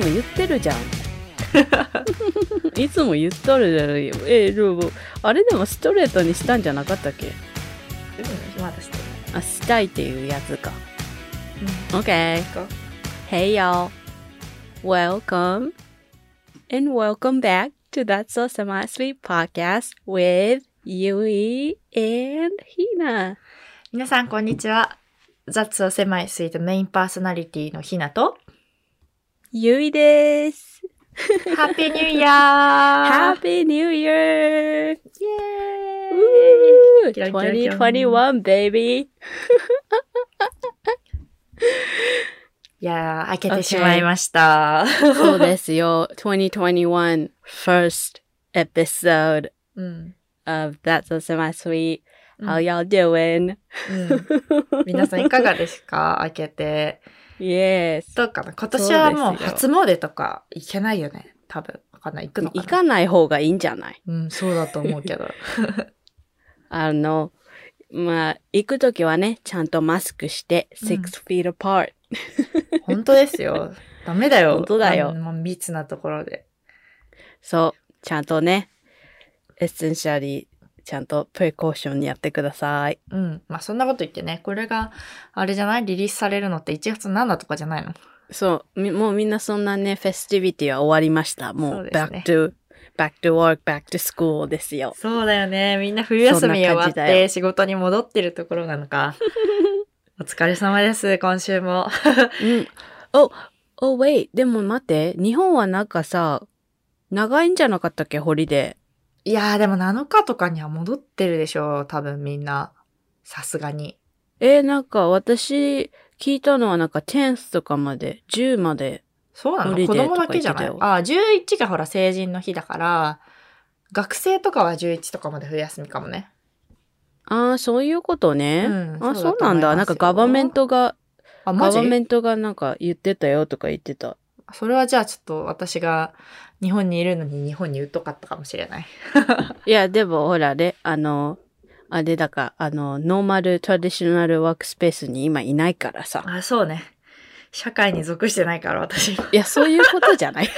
つも言ってるじゃん。いつも言っとるじゃないよ。えでもあれでもストレートにしたんじゃなかったっけ？うんまだしてあ、したいっていうやつか。る OK. か Hey y'all. Welcome and welcome back to That's So Semi Sweet Podcast with Yui and Hina. 皆さんこんにちは雑を狭いスイートメインパーソナリティのひなとYui です。ハッピーニューイヤー Happy New Year! イエー Woo! キラキラキラ2021 baby! いやー、開けてしまいました。そうですよ。2021 first episode うん。 of That's So Semi Sweet. うん How y'all doing? うん。皆さんいかがですか開けて。 Yes. どうかな？今年はもう初詣とか行けないよね？多分。わかんない。行くのかな？行かない方がいいんじゃない？うん、そうだと思うけど。あの、まあ、行くときはね、ちゃんとマスクして、うん six feet apart。本当ですよ。ダメだよ。本当だよ密なところで。そう、ちゃんとね、Essentially、ちゃんと precaution やってください。うん。まあそんなこと言ってね。これが、あれじゃない？リリースされるのって1月7とかじゃないの？そう、みもうみんなそんなね、 festivity は終わりました。もう、そうね back to, back to work, back to school ですよ。そうだよね。みんな冬休み終わって仕事に戻ってるところなのか。お疲れ様です、今週も。うん。お、お、wait, でも待って、日本はなんかさ、長いんじゃなかったっけ、ホリデいやーでも7日とかには戻ってるでしょう。多分みんな。さすがに。ー。えーなんか私、聞いたのはなんか10とかまで、10まで。そうなの？子供だけじゃない？あ、11がほら成人の日だから、学生とかは11とかまで冬休みかもね。ああ、そういうことね。うんあ、そそううなんだ。なんかガバメントが、ガバメントがなんか言ってたよとか言ってた。それはじゃあちょっと私が日本にいるのに日本に疎かったかもしれない。いや、でもほらね、あの、あれだか、あの、 normal traditional workspace に今いないからさ。あ、そうね。社会に属してないから私。いや、そういうことじゃない。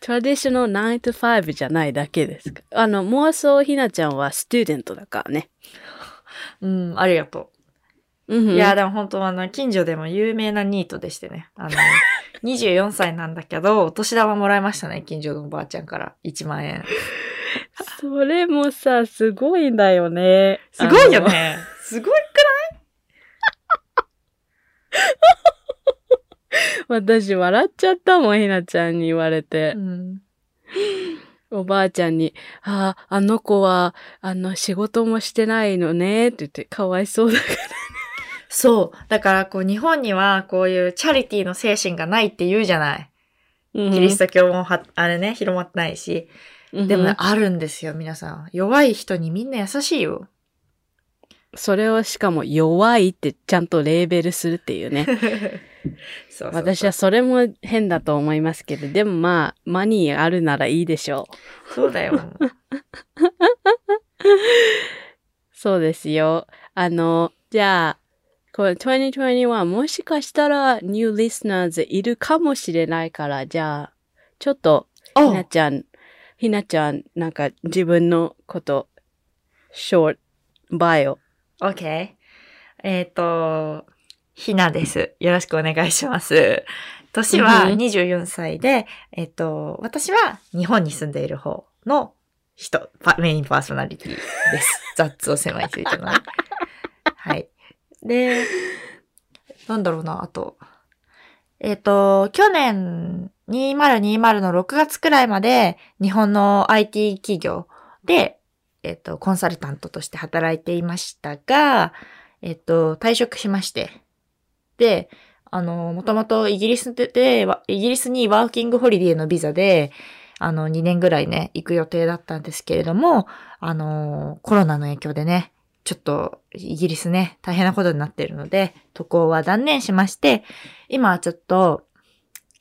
トラディショナル9 to 5じゃないだけですか。あの、妄想ひなちゃんは student だからね。うん、ありがとうんう。いや、でも本当あの、近所でも有名なニートでしてね。あの、24歳なんだけど、お年玉もらいましたね、近所のおばあちゃんから。1万円。それもさ、すごいんだよね。すごいよね。すごい？私笑っちゃったもん、ひなちゃんに言われて。うん。おばあちゃんに、ああ、あの子は、あの、仕事もしてないのね、って言って、かわいそうだから。そう。だから、こう、日本には、こういうチャリティーの精神がないって言うじゃない。キリスト教もは、あれね、広まってないし。トでもね、あるんですよ、皆さん。弱い人にみんな優しいよ。それをしかも弱いってちゃんとレーベルするっていうね。そう私はそれも変だと思いますけど、でもまあ、マニーあるならいいでしょう。そうだよ。そうですよ。あの、じゃあ、これ2021もしかしたら new listeners いるかもしれないから、じゃあ、ちょっと、ひなちゃん、ひなちゃん、なんか自分のこと、short bio。OK。えっ、と、ひなです。よろしくお願いします。年はうん24歳で、えっ、と、私は日本に住んでいる方の人、パメインパーソナリティです。雑を狭いついてのね。はい。で、なんだろうな、あと。えっ、と、去年2020の6月くらいまで日本の IT 企業で、えっ、と、コンサルタントとして働いていましたが、えっ、と、退職しまして。で、あの、もともとイギリスでで、イギリスにワーキングホリデーのビザで、あの、2年ぐらいね、行く予定だったんですけれども、あの、コロナの影響でね、ちょっと、イギリスね、大変なことになっているので、渡航は断念しまして、今はちょっと、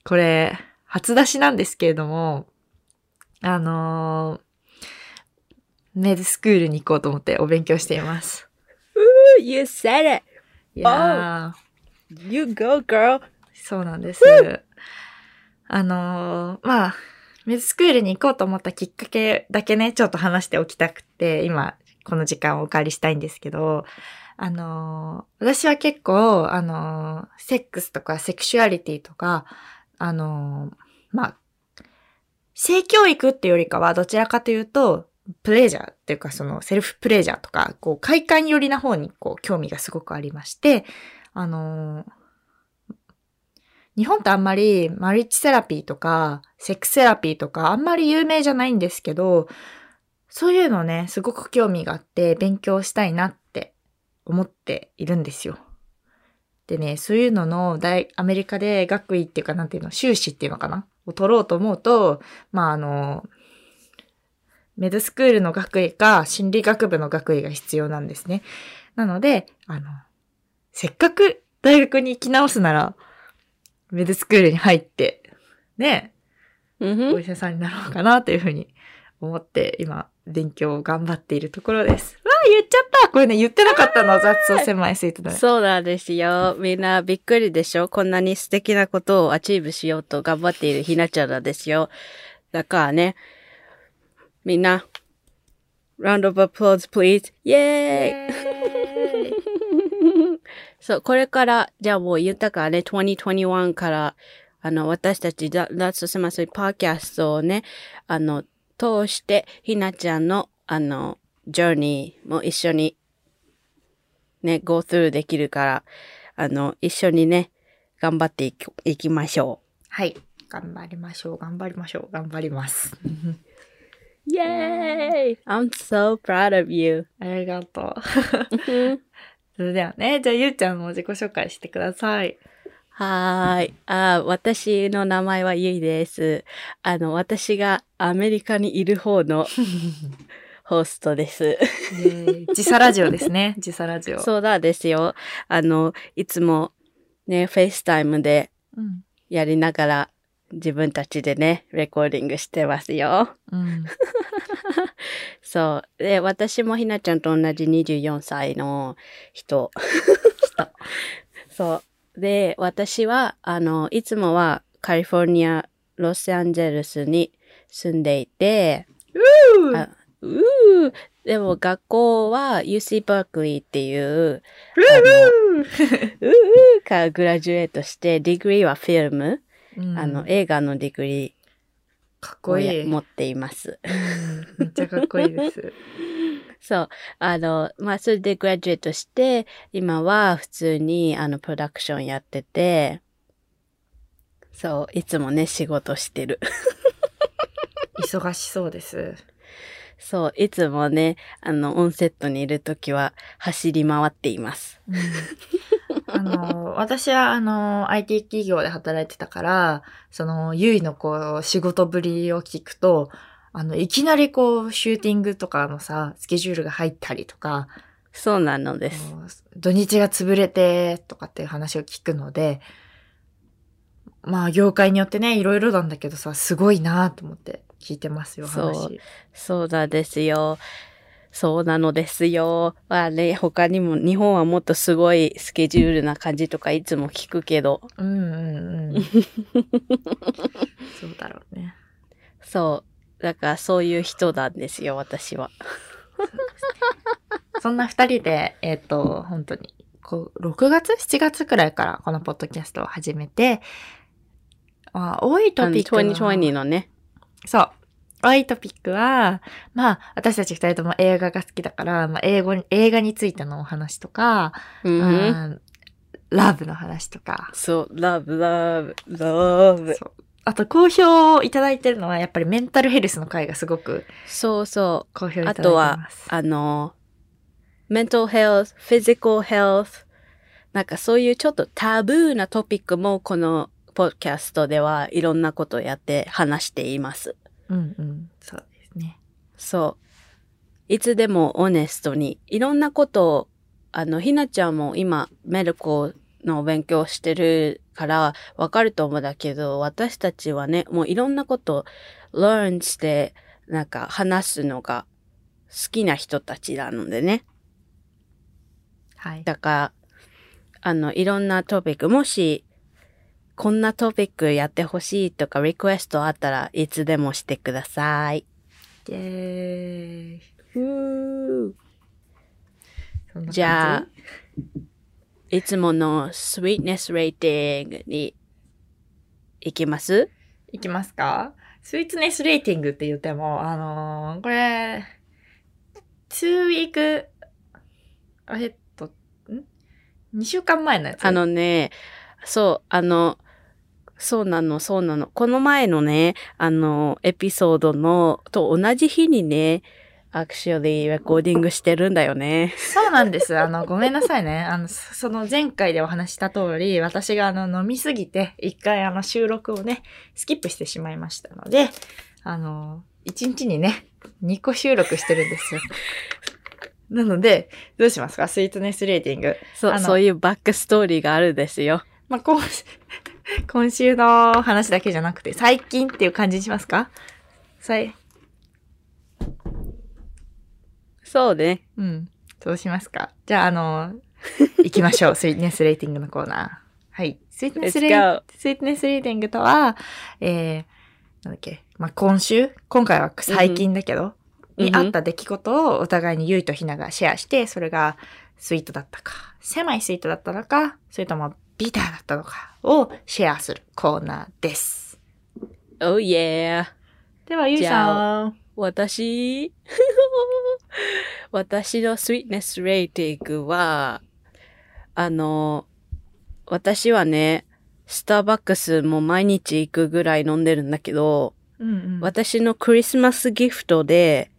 これ、初出しなんですけれども、あのメイドスクールに行こうと思ってお勉強しています。You said it! いやー You go, girl! そうなんです。あのーまあ、メズスクールに行こうと思ったきっかけだけね、ちょっと話しておきたくて、今、この時間をお借りしたいんですけど、あの私は結構、あのセックスとかセクシュアリティとか、あのまあ、性教育っていうよりかは、どちらかというと、プレジャーっていうか、その、セルフプレジャーとか、こう、快感寄りな方に、こう、興味がすごくありまして、あの日本ってあんまりマリッジセラピーとか、セックスセラピーとか、あんまり有名じゃないんですけど、そういうのね、すごく興味があって、勉強したいなって思っているんですよ。でね、そういうのの大、アメリカで学位っていうか、なんていうの、修士っていうのかなを取ろうと思うと、まあ、あの、メドスクールの学位か、心理学部の学位が必要なんですね。なので、あの、せっかく大学に行き直すなら、メドスクールに入って、ね、お医者さんになろうかなというふうに思って、今、勉強を頑張っているところです。わあ、言っちゃったこれね、言ってなかったの、雑草狭い sweet だね。そうなんですよ。みんなびっくりでしょこんなに素敵なことを achieve しようと頑張っているひなちゃんなんですよ。だからね、みんな、round of applause please. イェーイイエーイそう、これから、じゃあもう言ったからね、2021から、あの、私たち、だ That's So Much ポッドキャストをね、あの、通して、ひなちゃんの、あの、ジョーニーも一緒に、ね、go through できるから、あの、一緒にね、頑張っていきいきましょはい。頑張りましょう、頑張りましょう、頑張ります。う。イェーイ !I'm so proud of you. ありがとう。それではね、じゃあゆうちゃんの自己紹介してください。はーい。あー私の名前はゆいです。あの、私がアメリカにいる方の ホストです。時差ラジオですね、時差ラジオ。そうなんですよ。あの、いつもね、 FaceTime でうん。やりながら自分たちでね、レコーディングしてますよ。うん。そう。で、私もひなちゃんと同じ24歳の人。人。そう。で、私は、あの、いつもはカリフォルニア、ロサンゼルスに住んでいて、あうーでも学校は UC バークリーっていう、うーから graduate して、 degree は film、うんあの、映画の degree かっこいい。持っています。うんめっちゃかっこいいです。そう。あの、まあ、それでグラジュエートして、今は普通に、あの、プロダクションやってて、そう、いつもね、仕事してる。忙しそうです。そう、いつもね、あの、オンセットにいるときは走り回っています。あの、私はあの、IT 企業で働いてたから、その、ゆいのこう、仕事ぶりを聞くと、あの、いきなりこう、シューティングとかのさ、スケジュールが入ったりとか、そうなのです。土日が潰れて、とかっていう話を聞くので、まあ、業界によってね、いろいろなんだけどさ、すごいなと思って聞いてますよ、そう話。そうなんですよ。そうなのですよ。まあね、他にも、日本はもっとすごいスケジュールな感じとかいつも聞くけど、うんうんうん。そうだろうね。そう。だからそういう人なんですよ、私は。そんな二人で、えっ、と、本当に、こう、6月 ?7 月くらいからこのポッドキャストを始めて、まあ、多いトピックは。2020のね。そう。多いトピックは、まあ、私たち二人とも映画が好きだから、まあ、英語に、映画についてのお話とか、うんうんうんラブの話とか、そう、love, love, love. そうあと、好評をいただいてるのは、やっぱりメンタルヘルスの回がすごくそうそう。好評いただいてあとはます。、あの、mental health, physical health, なんかそういうちょっとタブーなトピックもこのポッドキャストではいろんなことをやって話しています。うんうん。そうですね。そう。いつでもオネストに、いろんなことを、あの、ひなちゃんも今、メルコの勉強してるからわかると思うんだけど、私たちはね、もういろんなことを learn して、なんか話すのが好きな人たちなのでね。はい。だから、あの、いろんなトピック、もし、こんなトピックやってほしいとかリクエストあったらいつでもしてください。イェーイ。じゃあ、いつもの sweetness rating に行きます？いきますか？スイーツネスレーティングって言っても、あのーこれ、2ウィーク、えっと、ん ?2 週間前のやつ？あのね、そう、あの、そうなの、そうなの。この前のね、あの、エピソードの、と同じ日にね、actually レコーディングしてるんだよね。そうなんです。あの、ごめんなさいね。あの、そその前回でお話しした通り、私があの、飲みすぎて、一回あの、収録をね、スキップしてしまいましたので、あの、一日にね、2個収録してるんですよ。なので、どうしますか？スイートネスレーティング。そう、そういうバックストーリーがあるんですよ。まあ、今 今週の話だけじゃなくて、最近っていう感じにしますか？最、そうね。うん。そうしますか。じゃあ、あの、行きましょう。スイートネスレーティングのコーナー。はい。スイートネスレー、スイートネスレーティングとは、えー、なんだっけ、まあ、今週？今回は最近だけど、うんにあった出来事をお互いにゆいとひながシェアして、それがスイートだったか、セマイスイートだったのか、それともビターだったのかをシェアするコーナーです。Oh yeah! では、ゆいさん。私、私のスイートネスレーティングは、あの、私はね、スターバックスも毎日行くぐらい飲んでるんだけど、うんうん。私のクリスマスギフトで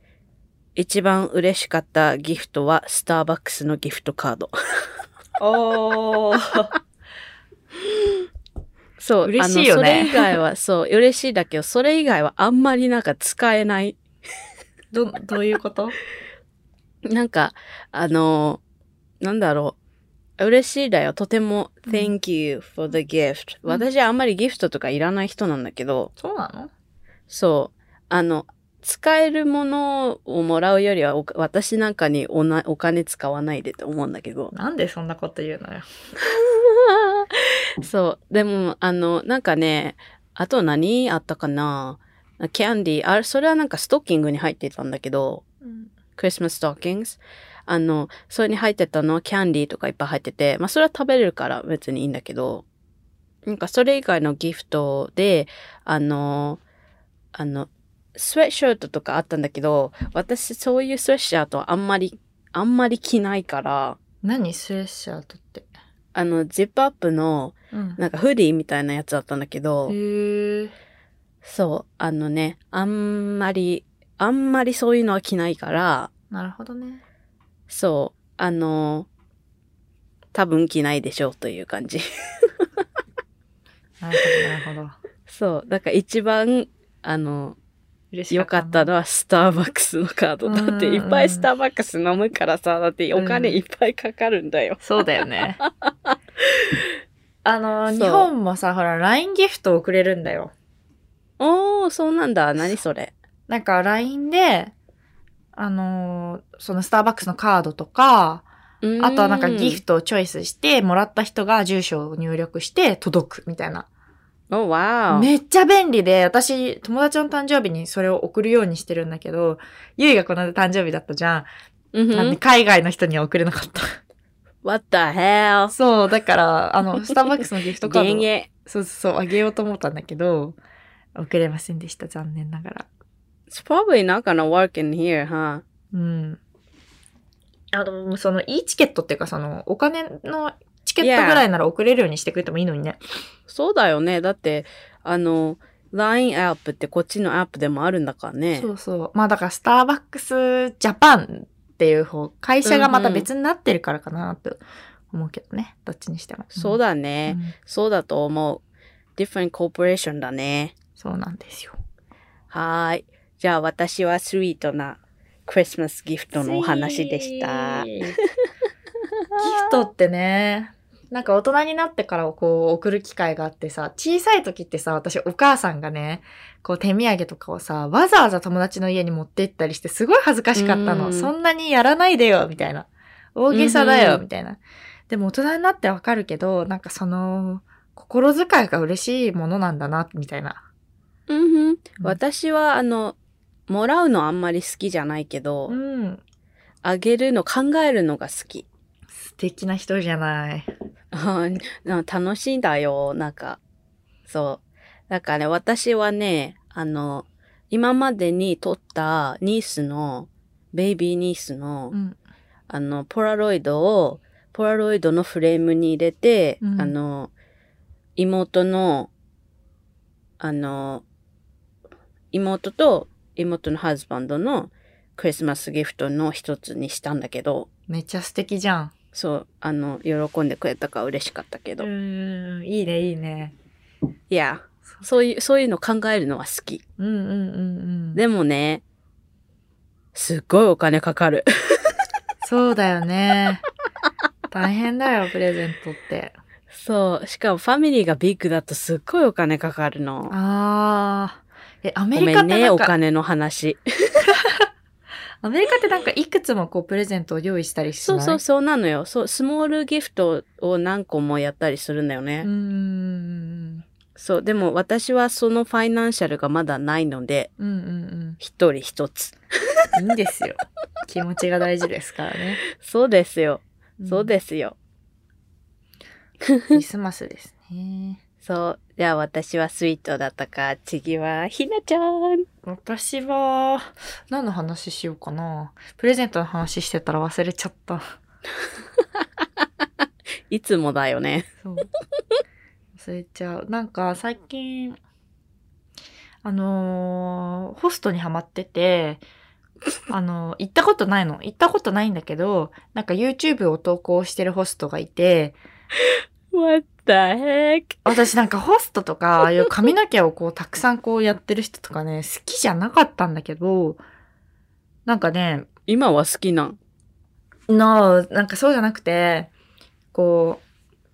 一番嬉しかったギフトはスターバックスのギフトカード。おー。そう。嬉しいよねそれ以外は、そう、嬉しいだけど、それ以外はあんまりなんか使えない。ど、どういうこと？なんか、あの、なんだろう。嬉しいだよ。とても、うん thank you for the gift. うん私はあんまりギフトとかいらない人なんだけど、そうなの？そう。あの、使えるものをもらうよりは、お私なんかにおなお金使わないでと思うんだけど。なんでそんなこと言うのよ。そう。でも、あの、なんかね、あと何あったかな？キャンディー、あれ、それはなんかストッキングに入ってたんだけど、うん。クリスマスストッキングス。あの、それに入ってたのはキャンディーとかいっぱい入ってて、まあそれは食べれるから別にいいんだけど、なんかそれ以外のギフトで、あの、あの、スウェッシャートとかあったんだけど、私そういうスウェッシャートはあんまり、あんまり着ないから、何？スウェッシャートって。あの、ジップアップの、うん。なんかフディみたいなやつだったんだけど、へえ。そう、あのね、あんまり、あんまりそういうのは着ないから、なるほどね。そう、あの、多分着ないでしょうという感じ。なるほど、なるほど。そう、だから一番、あの、嬉し良かったのはスターバックスのカード。だっていっぱいスターバックス飲むからさ、だってお金いっぱいかかるんだよ。そうだよね。あの、日本もさ、ほら、LINE ギフトをくれるんだよ。おー、そうなんだ。何それ？なんか LINE で、あのーそのスターバックスのカードとか、あとはなんかギフト。トをチョイスして、もらった人が住所を入力して届くみたいな。おわー。めっちゃ便利で、私、友達の誕生日にそれを送るようにしてるんだけど、ゆいがこの間誕生日だったじゃん。うんなんで海外の人には送れなかった。What the hell? そう、だから、あの、スターバックスのギフトカード。そうそうそう、あげようと思ったんだけど、送れませんでした、残念ながら。It's probably not gonna work in here, huh? うん。あの、その、いいチケットっていうか、その、お金のチケットぐらいなら送れるようにしてくれてもいいのにね。そうだよね。だって、あの、LINE アップってこっちのアップでもあるんだからね。そうそう。まあだから、スターバックスジャパンっていう方、会社がまた別になってるからかなって思うけどね。どっちにしても。そうだね、うんそうだと思う。different corporation だね。そうなんですよ。はーい。じゃあ私はスイートなクリスマスギフトのお話でした。ギフトってね、なんか大人になってからこう送る機会があってさ、小さい時ってさ、私お母さんがね、こう手土産とかをさ、わざわざ友達の家に持って行ったりしてすごい恥ずかしかったの。うんそんなにやらないでよ、みたいな。大げさだよ、みたいな。でも大人になってわかるけど、なんかその、心遣いが嬉しいものなんだな、みたいな。うん私は、あの、もらうのあんまり好きじゃないけど、うん。あげるの考えるのが好き。素敵な人じゃない。楽しいんだよ、なんか。そう。だからね、私はね、あの、今までに撮ったニースの、ベイビーニースの、うん。あの、ポラロイドを、ポラロイドのフレームに入れて、うんあの、妹の、あの、妹と妹のハズバンドのクリスマスギフトの一つにしたんだけど、めっちゃ素敵じゃん。そう、あの、喜んでくれたから嬉しかったけうど。ーん。いいね、いいね。いや、そういう、そういうの考えるのは好き。うんうんうんうん。でもね、すっごいお金かかる。そうだよね。大変だよ、プレゼントって。そう。しかもファミリーがビッグだとすっごいお金かかるの。あー。え、アメリカってなんか、お金の話。アメリカってなんかいくつもこうプレゼントを用意したりしない？そうそう、そうなのよ。そう、スモールギフトを何個もやったりするんだよね。うーん。そう、でも私はそのファイナンシャルがまだないので、うんうん一人一つ。うん。いいんですよ。気持ちが大事ですからね。そうですよ。んそうですよ。クリスマスですね。そう。じゃあ私はスイートだったか、次はひなちゃん。私は、何の話しようかな。プレゼントの話してたら忘れちゃった。いつもだよね。そう。忘れちゃう。なんか最近、あのーホストにハマってて、あのー行ったことないの。行ったことないんだけど、なんか YouTube を投稿してるホストがいて? 私なんかホストとか、ああいう髪の毛をこうたくさんこうやってる人とかね、好きじゃなかったんだけど、なんかね、今は好きなん？No, なんかそうじゃなくて、こ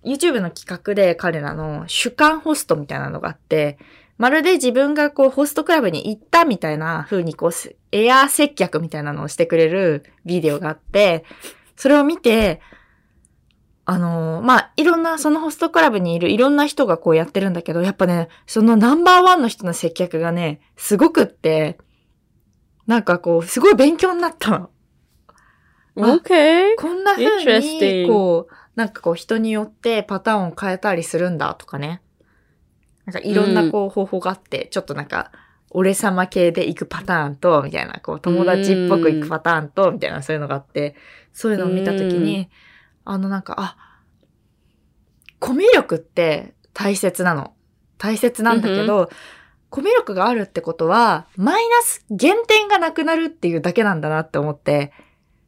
う、YouTube の企画で彼らの主観ホストみたいなのがあって、まるで自分がこうホストクラブに行ったみたいな風にこうすエアー接客みたいなのをしてくれるビデオがあって、それを見て、あのーまあ、いろんな、そのホストクラブにいるいろんな人がこうやってるんだけど、やっぱね、そのナンバーワンの人の接客がね、すごくって、なんかこう、すごい勉強になったの。あ OK. こんな風に、こう、なんかこう人によってパターンを変えたりするんだとかね。なんかいろんなこう方法があって、ちょっとなんか、俺様系で行くパターンと、みたいな、こう友達っぽく行くパターンと、みたいなそういうのがあって、そういうのを見たときに、あのなんか、あ、コミュ力って大切なの。大切なんだけど、コミュ力があるってことは、マイナス、減点がなくなるっていうだけなんだなって思って、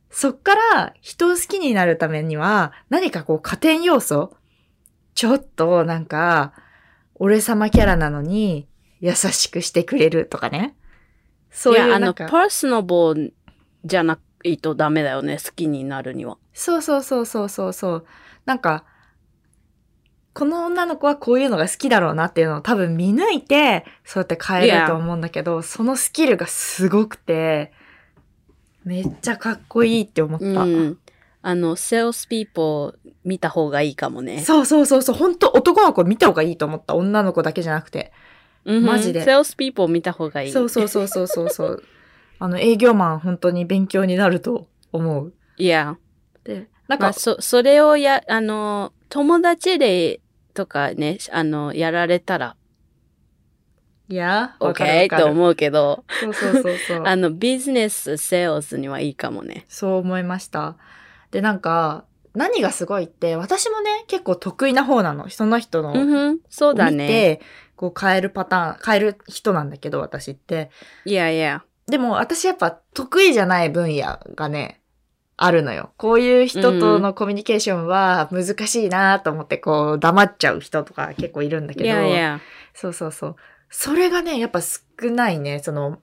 そっから人を好きになるためには、何かこう加点要素ちょっとなんか、俺様キャラなのに優しくしてくれるとかね。そういいや、あの、パーソナブルじゃないとダメだよね、好きになるには。そうそうそうそうそうそう。なんか、この女の子はこういうのが好きだろうなっていうのを多分見抜いて、そうやって変えると思うんだけど、そのスキルがすごくて、めっちゃかっこいいって思った。うん。あの、 salespeople 見た方がいいかもね。そうそうそうそう、本当男の子見た方がいいと思った。女の子だけじゃなくて。うんマジで salesスピーポー見た方がいい。そうそうそうそうそうそう。あの、営業マン本当に勉強になると思う。いや。で、なんか、まあ、そ、それをや、あの、友達でとかね、あの、やられたら、いや、OK。と思うけど、そうそうそうそう。あの、ビジネス、セールスにはいいかもね。そう思いました。で、なんか、何がすごいって、私もね、結構得意な方なの。その人のうんそうだね。て、こう変えるパターン、変える人なんだけど、私って。いやいや。でも私やっぱ得意じゃない分野がね、あるのよ。こういう人とのコミュニケーションは難しいなと思ってこう黙っちゃう人とか結構いるんだけいど。やいや。そうそうそう。それがね、やっぱ少ないね。その、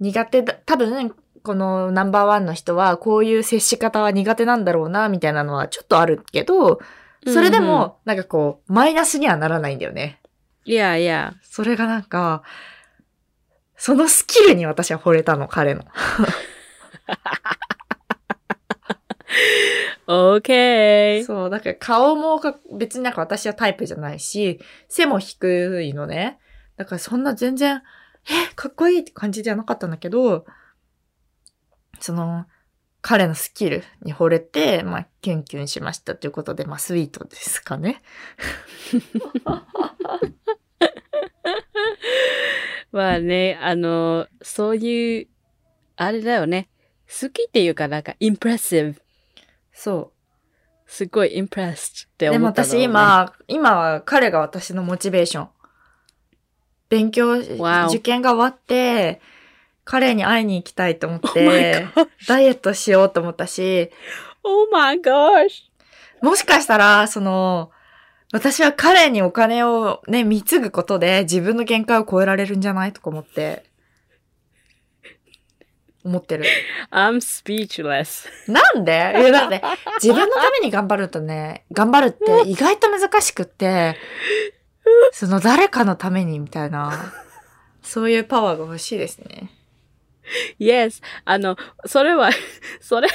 苦手だ、多分、このナンバーワンの人はこういう接し方は苦手なんだろうな、みたいなのはちょっとあるけど、それでも、なんかこう、マイナスにはならないんだよね。いやいや。それがなんか、そのスキルに私は惚れたの、彼の。OK! そう、だから顔もか別になんか私はタイプじゃないし、背も低いのね。だからそんな全然、え、かっこいいって感じじゃなかったんだけど、その、彼のスキルに惚れて、まあ、キュンキュンしましたということで、まあ、スイートですかね。まあね、あの、そういう、あれだよね。好きっていうかなんか、インプレッシブ。そすごいインプレッシってう。でも思っただろうね私、今、今は彼が私のモチベーション。勉強、受験が終わって、彼に会いに行きたいと思っ Oh て、gosh! ダイエットしようと思ったし、Oh my gosh! もしかしたら、その、私は彼にお金をね、貢ぐことで自分の限界を超えられるんじゃないとか思って、思ってる。I'm speechless. なんで？いや、だって、自分のために頑張るとね、頑張るって意外と難しくって、その誰かのためにみたいな、そういうパワーが欲しいですね。Yes. あの、それは、それは、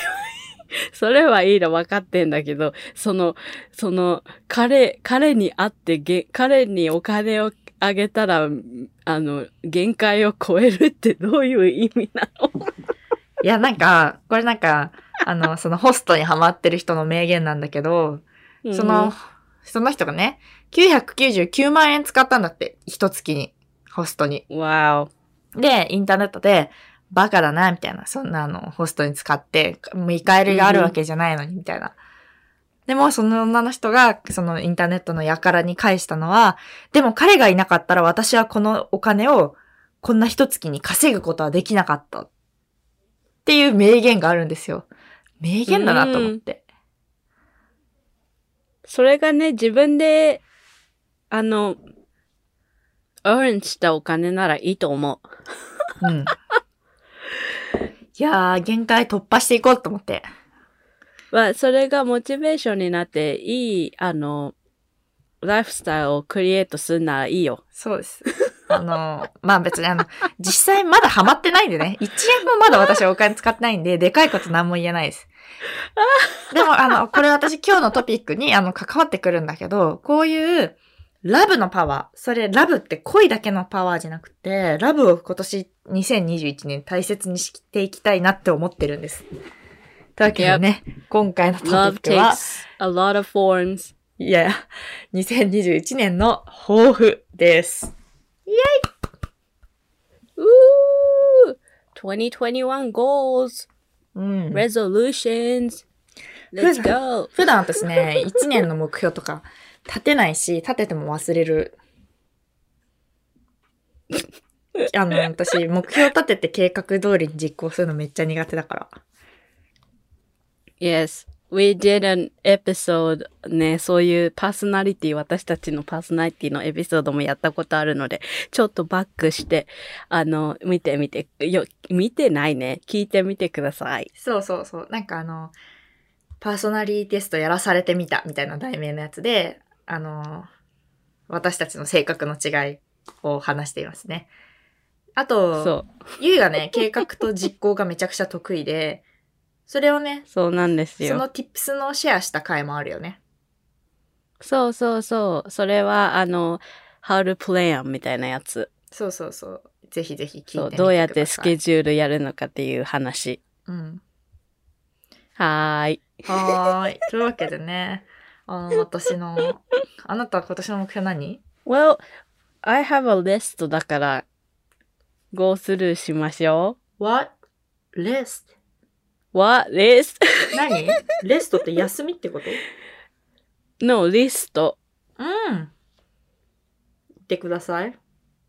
それはいいの分かってんだけど、その、その、彼、彼に会ってげ、彼にお金をあげたら、あの、限界を超えるってどういう意味なの？いや、なんか、これなんか、あの、そのホストにハマってる人の名言なんだけど、その、その人がね、999万円使ったんだって、一月に、ホストに。うん、Wow. で、インターネットで、バカだな、みたいな、そんなあの、ホストに使って、見返りがあるわけじゃないのに、みたいな。でも、その女の人が、そのインターネットの輩に返したのは、でも彼がいなかったら私はこのお金を、こんな一月に稼ぐことはできなかった。っていう名言があるんですよ。名言だなと思って。それがね、自分で、あの、earn したお金ならいいと思う。うん。いやー、限界突破していこうと思って。ま、それがモチベーションになって、いい、あの、ライフスタイルをクリエイトするならいいよ。そうです。あの、まあ別にあの、実際まだハマってないんでね。1円もまだ私お金使ってないんで、でかいこと何も言えないです。でもあの、これ私今日のトピックにあの、関わってくるんだけど、こういう、ラブのパワー。それ、ラブって恋だけのパワーじゃなくて、ラブを今年2021年大切にしていきたいなって思ってるんです。というわけでね、今回のトピックは、a lot of forms. いや、2021年の抱負です。Ooh! 2021 goals, うん。resolutions. Let's go. 普段私ね、1年の目標とか立てないし、立てても忘れる。あの、私、目標立てて計画通りに実行するのめっちゃ苦手だから。Yes. We did an episode ね、そういうパーソナリティ、私たちのパーソナリティのエピソードもやったことあるので、ちょっとバックして、あの、見てみて、よ、見てないね。聞いてみてください。そうそうそう。なんかあの、パーソナリティテストやらされてみたみたいな題名のやつで、あの、私たちの性格の違いを話していますね。あと、そう。ゆいがね、計画と実行がめちゃくちゃ得意で、それをね、そうなんですよ。その tips のシェアした回もあるよね。そうそうそう。それは、あの、how to plan みたいなやつ。そうそうそう。ぜひぜひ聞いてみてください。どうやってスケジュールやるのかっていう話。うん。はーい。はーい。というわけでね、あの、私の、あなたは今年の目標何？Well, I have a list だから、go through しましょ ?What? Rest? う。What? 何？レストって休みってこと？のリスト。うん。言ってください。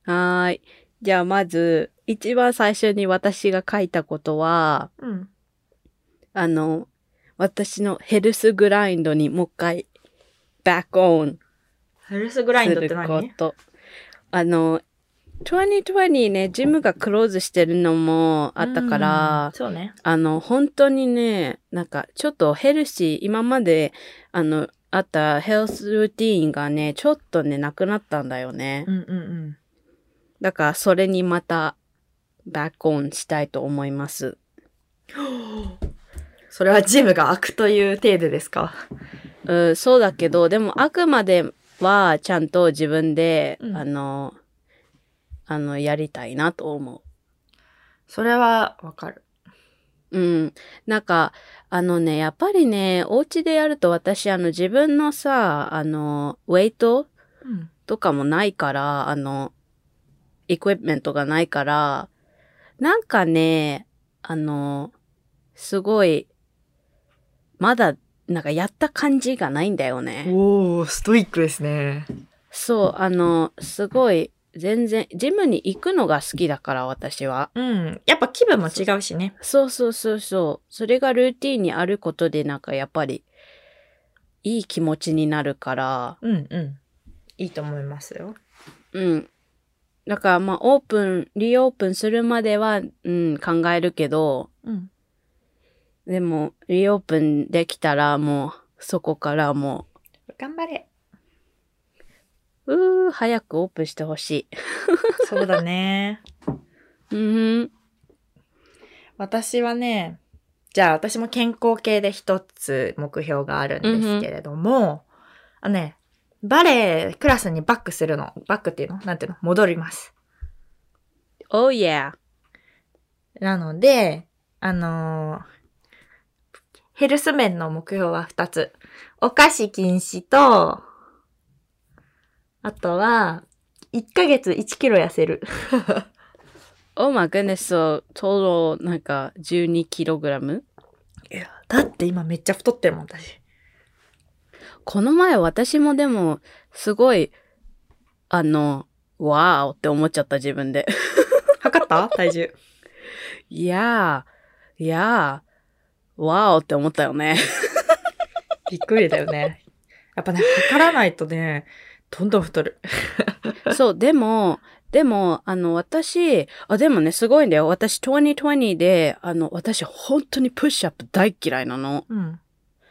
はーい。じゃあまず、一番最初に私が書いたことは、うん。あの、私のヘルスグラインドにもう一回、back on ヘルスグラインドってするこ何と。あの、2020ね、ジムがクローズしてるのもあったから、うんそうね。あの、本当にね、なんか、ちょっとヘルシー、今まで、あの、あったヘルスルーティーンがね、ちょっとね、なくなったんだよね。うんうんうん。だから、それにまた、バックオンしたいと思います。それはジムが開くという程度ですか？うん、そうだけど、でもあくまではちゃんと自分で、うんあの、あの、やりたいなと思それはわかる。う。うん。なんか、あのね、やっぱりね、お家でやると私、あの、自分のさ、あの、ウェイトうん。とかもないから、あの、エクイプメントがないから、なんかね、あの、すごい、まだ、なんかやった感じがないんだよね。おー、ストイックですね。そう、あの、すごい、全然、ジムに行くのが好きだから、私は。うん。やっぱ気分も違うしね。そうそうそうそう。それがルーティンにあることで、なんかやっぱり、いい気持ちになるから、うんうん。いいと思いますよ。うん。だから、まあ、オープン、リオープンするまでは、うん、考えるけど、うん。でも、リオープンできたら、もう、そこからも頑張れ。う、うー、早くオープンしてほしい。そうだね。うん。私はね、じゃあ私も健康系で一つ目標があるんですけれども、あのね、バレエクラスにバックするの。バックっていうの？なんていうの？戻ります。Oh yeah. なので、あのーヘルス面の目標は二つ。お菓子禁止と、あとは、1ヶ月1キロ痩せる。Oh my goodness, so, total, なんか、12キログラム？いや、だって今めっちゃ太ってるもん、私。この前私もでも、すごい、あの、わーおって思っちゃった自分で。測った？体重。いやー、いやー、わーおって思ったよね。びっくりだよね。やっぱね、測らないとね、どんどん太る。そう、でも、でも、あの、私、あ、でもね、すごいんだよ。私、2020で、あの、私、本当にプッシュアップ大嫌いなの。うん。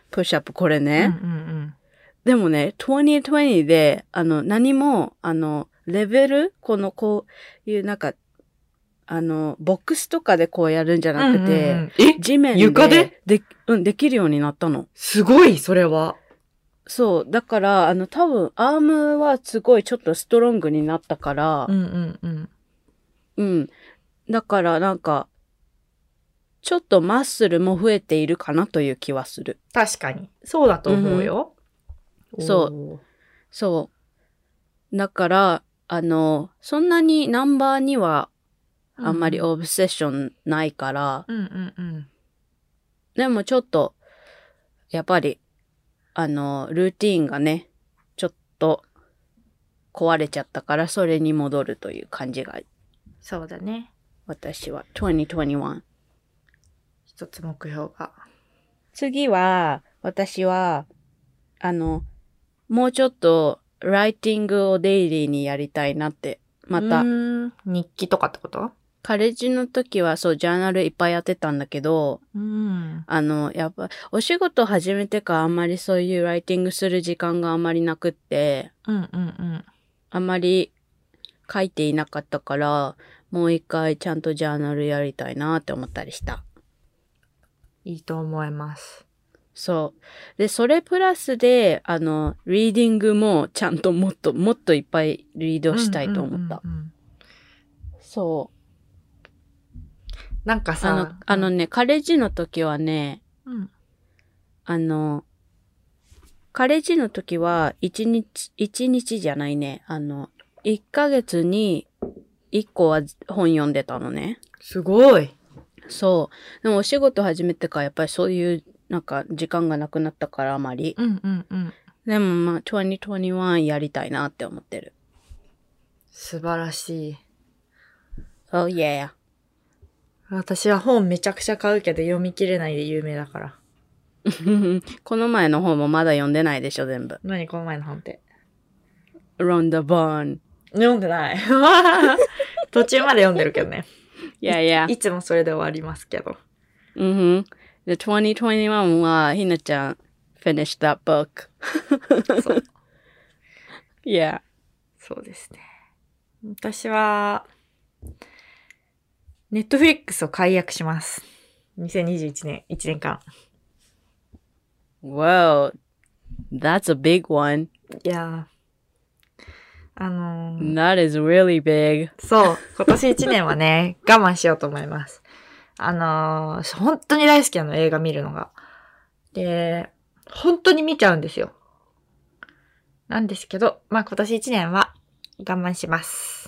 プッシュアップ、これうんね。うんでもね、2020で、あの、何も、あの、レベルこの、こういう、なんか、あの、ボックスとかでこうやるんじゃうん。なくて、うんうんうんえ？地面で床で？で、うん、できるようになったの。すごい、それは。そう。だから、あの、多分、アームはすごいちょっとストロングになったから、うんうんうん。うん。だから、なんか、ちょっとマッスルも増えているかなという気はする。確かに。そうだと思うよ。そうおー。そう。だから、あの、そんなにナンバーにはあんまりうんオブセッションないから、うんうんうん。でもちょっと、やっぱり、あの、ルーティーンがね、ちょっと壊れちゃったから、それに戻るという感じが、そうだね。私は2021。一つ目標が。次は、私は、あの、もうちょっと、ライティングをデイリーにやりたいなって。また日記とかってこと？カレッジの時はそう、ジャーナルいっぱいやってたんだけど、うん。あの、やっぱ、お仕事始めてからあんまりそういうライティングする時間があんまりなくって、うんうんうん。あんまり書いていなかったから、もう一回ちゃんとジャーナルやりたいなって思ったりした。いいと思います。そう。で、それプラスで、あの、リーディングもちゃんともっと、もっといっぱいリードしたいと思った。うんうんうんうんそう。なんかさ、あの、あのね、カレッジの時はね、うん、あの、カレッジの時は、一日、一日じゃないね。あの、一ヶ月に一個は本読んでたのね。すごい。そう。でもお仕事始めてからやっぱりそういう、なんか時間がなくなったからあまり。うんうんうん。でもまあ、2021やりたいなって思ってる。素晴らしい。Oh yeah. 私は本めちゃくちゃ買うけど読み切れないで有名だから。この前の方もまだ読んでないでしょ、全部。何この前の本って？Rhonda Byrne. 読んでない。途中まで読んでるけどね。Yeah, yeah. いつもそれで終わりますけど。うんふん。で、2021は、ひなちゃん、finished that book. そう。Yeah. そうですね。私は、ネットフリックスを解約します。2021年、1年間。Wow. That's a big one. いやーあのー That is really big. そう、今年一年はね、我慢しようと思います。あのー本当に大好きなの、映画見るのが。で、本当に見ちゃうんですよ。なんですけど、まあ今年一年は我慢します。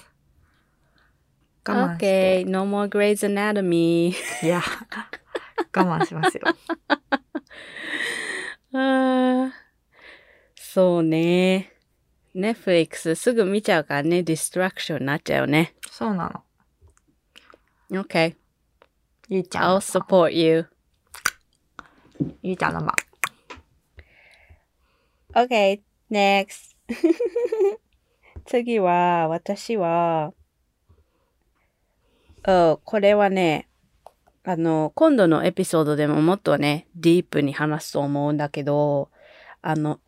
我慢して。Okay, no more Grey's Anatomy. いや、我慢しますよ。あーそうね。Netflix すぐ見ちゃうからね、ディストラクションになっちゃうよね。そうなの。Okay, ゆいちゃん I'll の。support you. ゆいちゃんの番。Okay, next. 次は、私は、あこれはね、あの、今度のエピソードでももっとね、ディープに話すと思うんだけど、あの、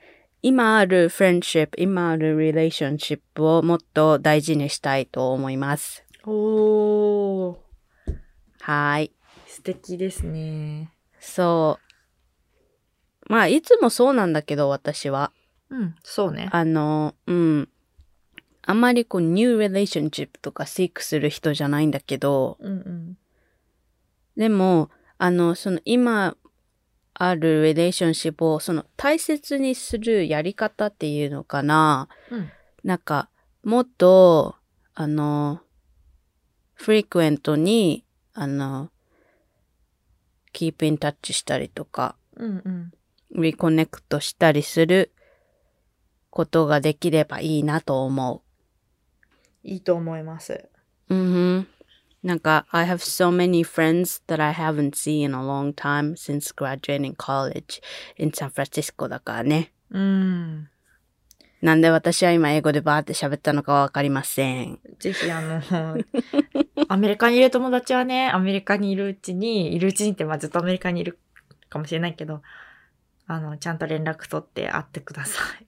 今ある friendship、今ある relationship をもっと大事にしたいと思います。おー、はい。素敵ですね。そう。まあ、いつもそうなんだけど、私は。うん、そうね。あの、うん。あんまりこう、ニュー relationship とか seek する人じゃないんだけど、うんうん。でも、あの、その今ある relationship をその大切にするやり方っていうのかな。うん。なんか、もっと、あの、フリクエントに、あの、keep in touch したりとか、うんうん。リコネクトしたりすることができればいいなと思いいと思います。う。ん。なんか、I have so many friends that I haven't seen in a long time since graduating college in San Francisco だからね。うん。なんで私は今英語でバーって喋ったのかわかりません。ぜひあの、アメリカにいる友達はね、アメリカにいるうちに、いるうちにって、まあずっとアメリカにいるかもしれないけど、あの、ちゃんと連絡取って会ってください。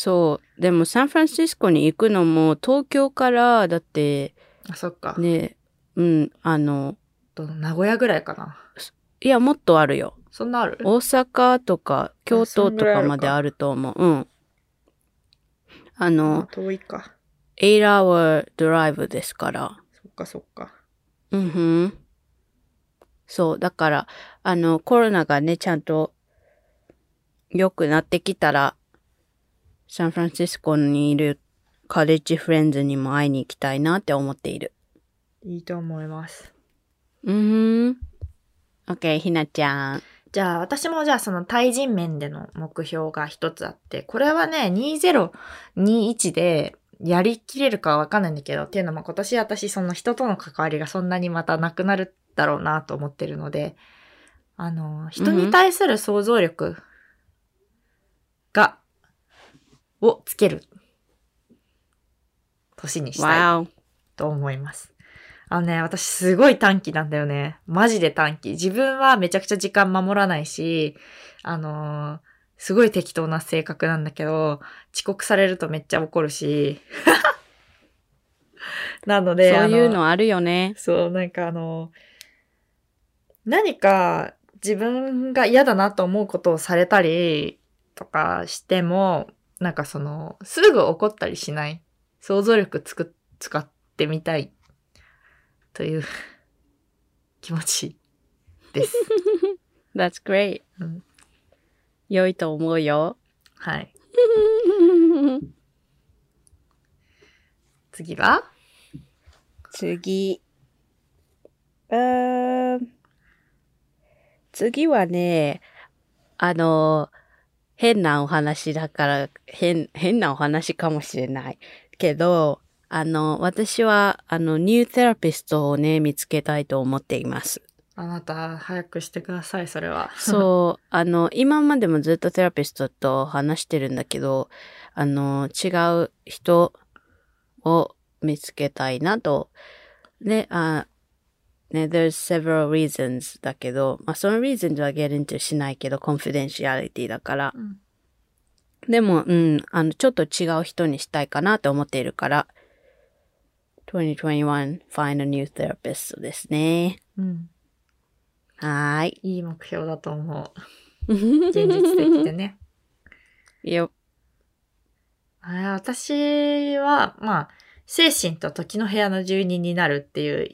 そう。でもサンフランシスコに行くのも東京からだってあ、そっか。ね、うん、あの、と名古屋ぐらいかな。いや、もっとあるよ。そんなある？大阪とか京都とかかまであると思う。うん。ああの、遠いか。8 hour ドライブですから。そっかそっか。うんふん。そう。だから、あの、コロナがね、ちゃんと良くなってきたら、サンフランシスコにいるカレッジフレンズにも会いに行きたいなって思っている。いいと思います。うん。OK、ひなちゃん。じゃあ、私もじゃあその対人面での目標が一つあって、これはね、2021でやりきれるかはわかんないんだけど、っていうのも今年私その人との関わりがそんなにまたなくなるだろうなと思ってるので、あの、人に対する想像力が、をつける年にしたい。と思います。あのね、私すごい短期なんだよね。マジで短期。自分はめちゃくちゃ時間守らないし、あのーすごい適当な性格なんだけど、遅刻されるとめっちゃ怒るし。なので、そういうのあるよね。そう、なんかあの、何か自分が嫌だなと思うことをされたりとかしても、なんかその、すぐ怒ったりしない？想像力つく、使ってみたい？という 気持ちです。That's great. うん良いと思うよ。はい。次は？次。次はね、あの、変なお話だから、変、変なお話かもしれない。けど、あの、私は、あの、ニューセラピストをね、見つけたいと思っています。あなた、早くしてください、それは。そう、あの、今までもずっとセラピストと話してるんだけど、あの、違う人を見つけたいなと。ね、あ、ね、there's several reasons だけど、まあ、その reasons は get into しないけど、confidentiality だから。うんでも、うん、あの、ちょっと違う人にしたいかなと思っているから、2021 find a new therapist ですね。うん。はーい。いい目標だと思う。現実的でね。いや、あー私は、まあ、精神と時の部屋の住人になるっていう、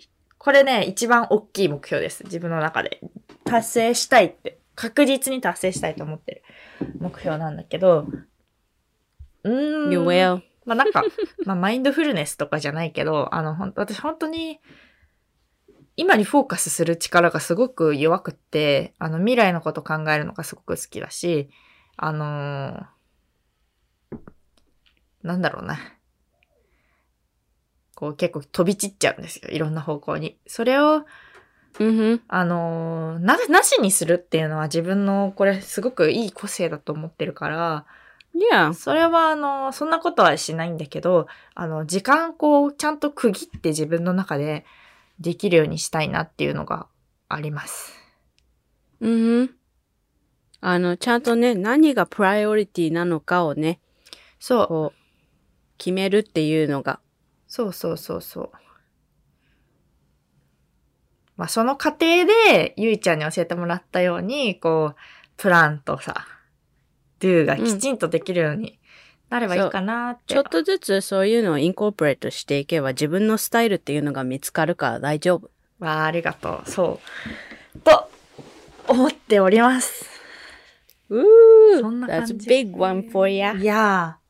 これね、一番大きい目標です。自分の中で。達成したいって、確実に達成したいと思ってる目標なんだけど、うーん。you will. まあなんか、まあマインドフルネスとかじゃないけど、あの、ほん私本当に、今にフォーカスする力がすごく弱くって、あの、未来のこと考えるのがすごく好きだし、あのーなんだろうな。こう結構飛び散っちゃうんですよ。いろんな方向に。それを、うんあのーな、なしにするっていうのは自分のこれすごくいい個性だと思ってるから、Yeah. それは、あの、そんなことはしないんだけど、あの、時間こう、ちゃんと区切って自分の中でできるようにしたいなっていうのがあります。うん。あの、ちゃんとね、何がプライオリティなのかをね、そう、決めるっていうのが。そうそうそうそう。まあ、その過程で、ゆいちゃんに教えてもらったように、こう、プランとさ、do がきちんとできるようになればいいかなって。ちょっとずつそういうのをインコーポレートしていけば自分のスタイルっていうのが見つかるから大丈夫。わあ、ありがとう。そう。と、思っております。うそんな感じ That's a big one for ya. いやー。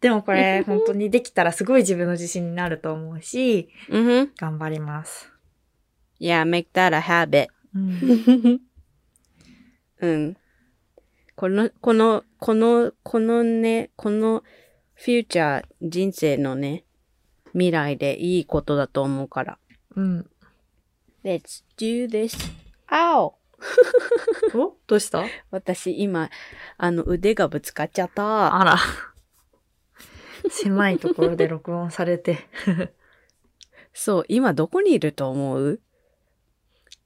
でもこれ、本当にできたらすごい自分の自信になると思うし。頑張ります。Yeah, make that a habit. うん、うん。この、この、この、このね、このフューチャー、人生のね、未来でいいことだと思うから。うん。Let's do this. あお お？どうした？私今、あの腕がぶつかっちゃった。あら。狭いところで録音されて。そう、今どこにいると思う？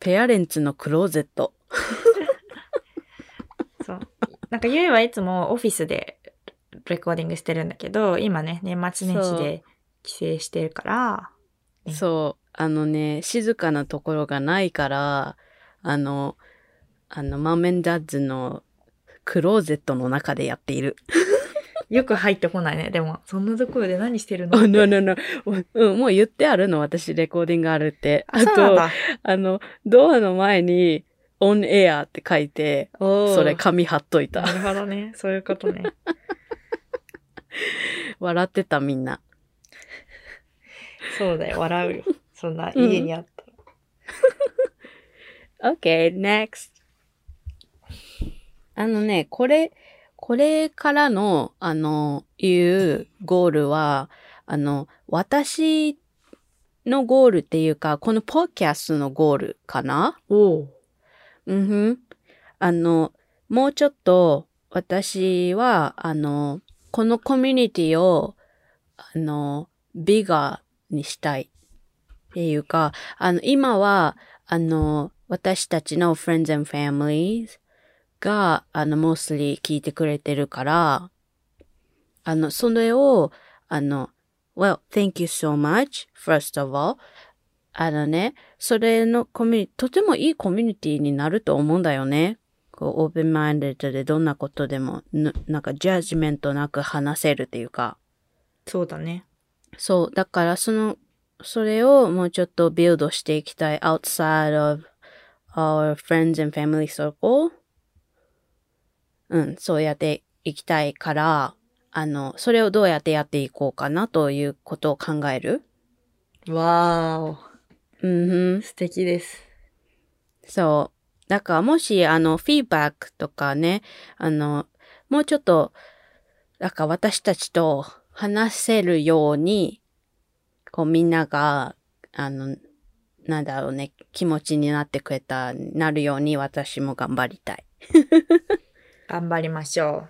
ペアレンツのクローゼット。そう。なんかゆいはいつもオフィスでレコーディングしてるんだけど、今ね、年末年始で帰省してるから、うんそう、あのね、静かなところがないから、あの、あの、マメンダッズのクローゼットの中でやっている。よく入ってこないね。でも、そんなところで何してるの？あ、no, no, no. うん、もう言ってあるの、私、レコーディングあるって。あと。あの、ドアの前に、オンエアって書いて、それ紙貼っといたな。るほどね。そういうことね。笑ってた、みんな。そうだよ。笑うよ。そんなうん家にあったら。Okay, next. あのね、これ、これからの、あの、いうゴールは、あの、私のゴールっていうか、このポッキャストのゴールかな？おううんふん。あの、もうちょっと、私は、あの、このコミュニティを、あの、ビガーにしたいっていうか、あの、今は、あの、私たちの friends and families が、あの、mostly 聞いてくれてるから、あの、それを、あの、well, thank you so much, first of all. あのね、それのコミュニとてもいいコミュニティになると思うんだよね。こう、オープンマインドでどんなことでも、ぬなんかジャッジメントなく話せるっていうか。そうだね。そう。だから、その、それをもうちょっとビルドしていきたい。outside of our friends and family circle. うん、そうやっていきたいから、あの、それをどうやってやっていこうかなということを考える？わうんふんーお。。素敵です。そう。だからもし、あの、フィーバックとかね、あの、もうちょっと、だから私たちと話せるように、こうみんなが、あの、なんだろうね、気持ちになってくれた、なるように私も頑張りたい。頑張りましょ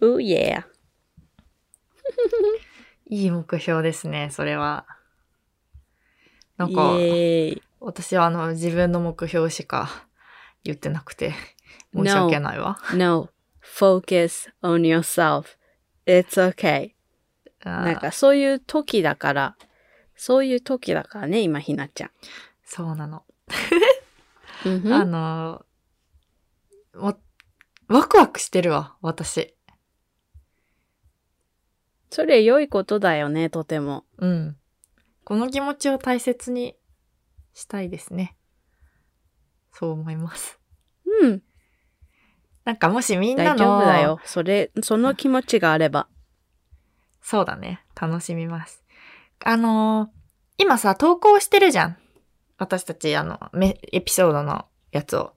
うー、yeah. う。いい目標ですね、それは。なんイか。私はあの、自分の目標しか言ってなくて、申し訳ないわ。No, focus on yourself. It's okay. なんかそういう時だから、そういう時だからね、今ひなちゃん。そうなの。あの、わ、ワクワクしてるわ、私。それ良いことだよね、とても。うん。この気持ちを大切にしたいですね。そう思います。うん。なんかもしみんな大の。丈夫だよ。それ、その気持ちがあれば。そうだね。楽しみます。あのー今さ、投稿してるじゃん。私たち、あの、めエピソードのやつを。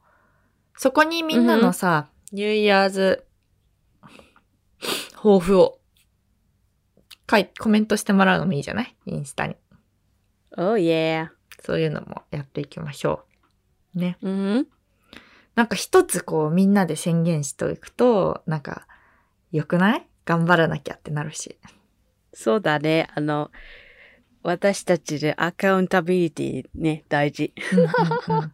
そこにみんなのさ、ニューイヤーズ、抱負を、書い、コメントしてもらうのもいいじゃない？インスタに。Oh yeah. そういうのもやっていきましょう。ね。うん。なんか一つこうみんなで宣言しておくと、なんか、良くない？頑張らなきゃってなるし。そうだね。あの、私たちでアカウンタビリティね、大事。うんうんうん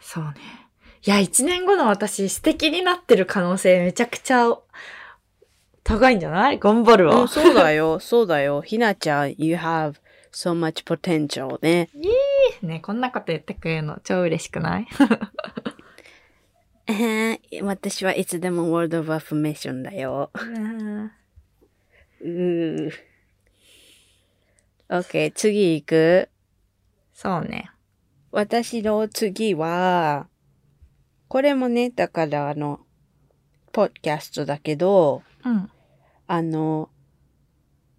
そうね。いや、一年後の私素敵になってる可能性めちゃくちゃ高いんじゃない？頑張るわ。うん、そうだよ、そうだよ。ひなちゃん、you have so much potential ね。ね、こんなこと言ってくれるの超嬉しくない？えー私はいつでも word of affirmation だよ。うー。OK、次行く？そうね。私の次は、これもね、だからあの、ポッドキャストだけど、うん。あの、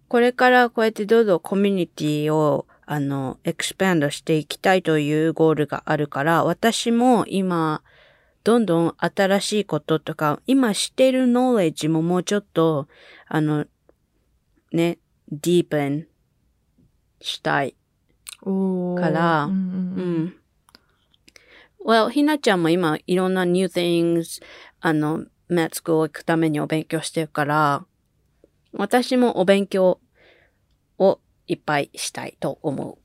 これからこうやってどんどんコミュニティを、あの、エクスパンドしていきたいというゴールがあるから、私も今、どんどん新しいこととか、今知っているノーレッジももうちょっと、あの、ね、ディープンしたい。からうんうん。Well, ひなちゃんも今いろんな new things あの、med school 行くためにお勉強してるから、私もお勉強をいっぱいしたいと思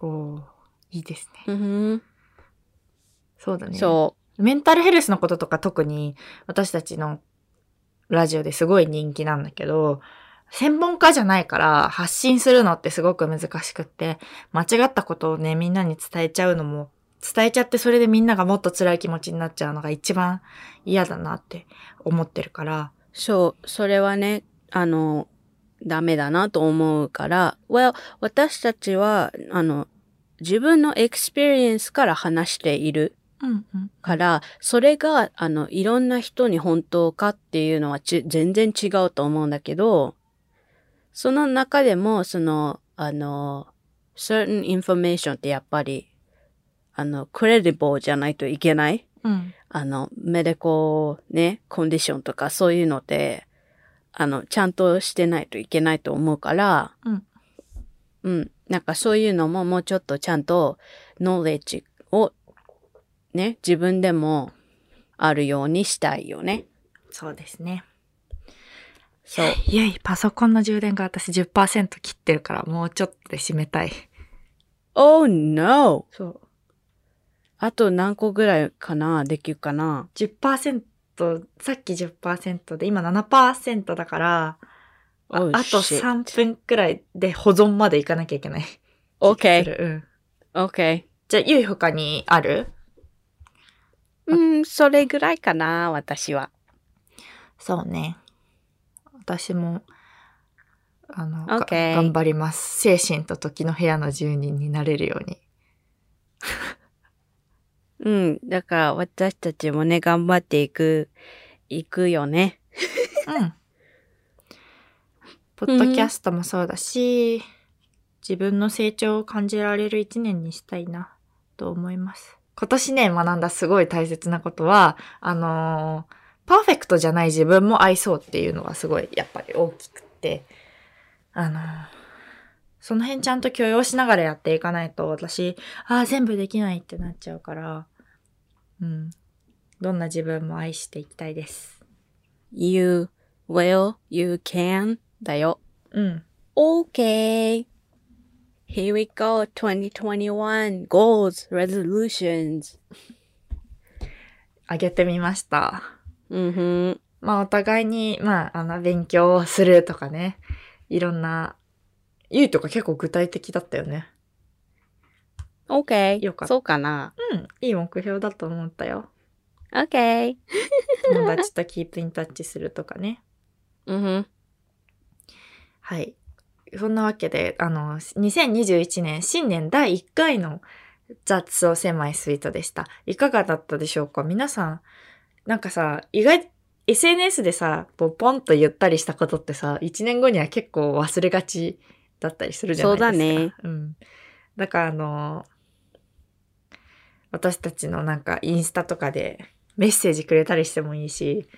おーいいですね。う。うんそうだね。そメンタルヘルスのこととか特に私たちのラジオですごい人気なんだけど、専門家じゃないから発信するのってすごく難しくって、間違ったことをね、みんなに伝えちゃうのも、伝えちゃってそれでみんながもっと辛い気持ちになっちゃうのが一番嫌だなって思ってるから、う。そう。それはね、あの、ダメだなと思うから、Well, 私たちは、あの、自分の experience から話しているうんうん。から、それが、あの、いろんな人に本当かっていうのはち全然違うと思うんだけど、その中でも、その、あの、certain information ってやっぱり、あの、credible じゃないといけない。うん。あの、メデコね、コンディションとかそういうのって、あの、ちゃんとしてないといけないと思うから、うん。うん。なんかそういうのももうちょっとちゃんと、ノーレッジを、ね、自分でもあるようにしたいよね。そうですね。そう。いやいや、パソコンの充電が私10%切ってるからもうちょっとで締めたい。Oh no! そう。あと何個ぐらいかな？できるかな？10%、さっき10%で今7%だから、あ Oh, あと shit. 3分くらいで保存までいかなきゃいけない。?OK, うん。OK. じゃあ、ゆい他にある？うん、それぐらいかな私は。そうね。私も、あの、頑張ります。精神と時の部屋の住人になれるように。うん。だから私たちもね、頑張っていく、いくよね。うん。ポッドキャストもそうだし、自分の成長を感じられる一年にしたいな、と思います。今年ね、学んだすごい大切なことは、あのーパーフェクトじゃない自分も愛そうっていうのはすごい、やっぱり大きくて、あのーその辺ちゃんと許容しながらやっていかないと、私、ああ、全部できないってなっちゃうから、うん。どんな自分も愛していきたいです。You will, you can だよ。うん。Okay. Here we go. 2021 goals, resolutions. あげてみました。うんふん。まあお互いに、まああの、勉強をするとかね。いろんな、ゆいとか結構具体的だったよね。Okay. よかったそうかな。うん。いい目標だと思ったよ。OK。友達とキープインタッチするとかね。うん。はい。そんなわけで、あの、2021年新年第1回の雑を狭いスイートでした。いかがだったでしょうか？皆さん、なんかさ、意外、SNS でさ、こうポンと言ったりしたことってさ、1年後には結構忘れがちだったりするじゃないですか。そうだね。うん。だからあの、私たちのなんかインスタとかでメッセージくれたりしてもいいし、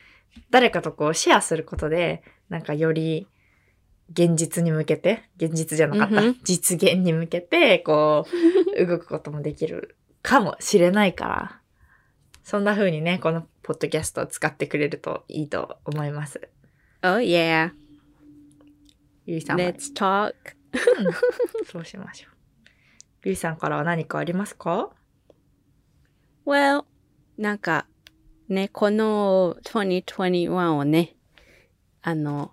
誰かとこうシェアすることで、なんかより現実に向けて、現実じゃなかった、うんうん実現に向けて、こう、動くこともできるかもしれないから、そんな風にね、このポッドキャストを使ってくれるといいと思います。Oh yeah. ゆいさんは Let's talk. そうしましょう。ゆいさんからは何かありますか？Well, なんか、ね、この2021をね、あの、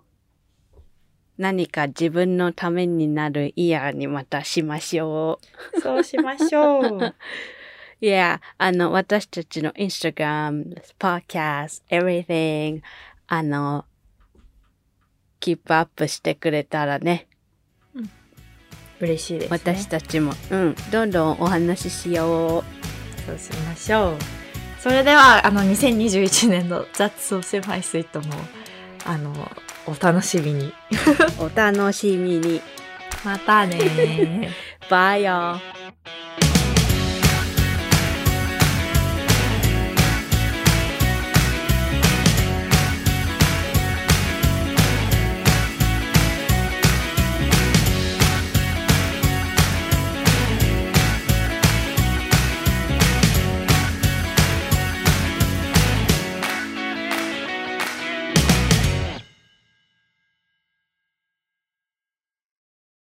何か自分のためになるイヤーにまたしましょう。そうしましょう。Yeah, あの、私たちの Instagram, podcast, everything, あの、キープアップしてくれたらね、嬉しいです、ね。私たちも、うん、どんどんお話ししよそうしましょう。それでは、あの、2021年の雑草狭いスイートも、あの、お楽しみに。う。お楽しみに。またねー。バイよ。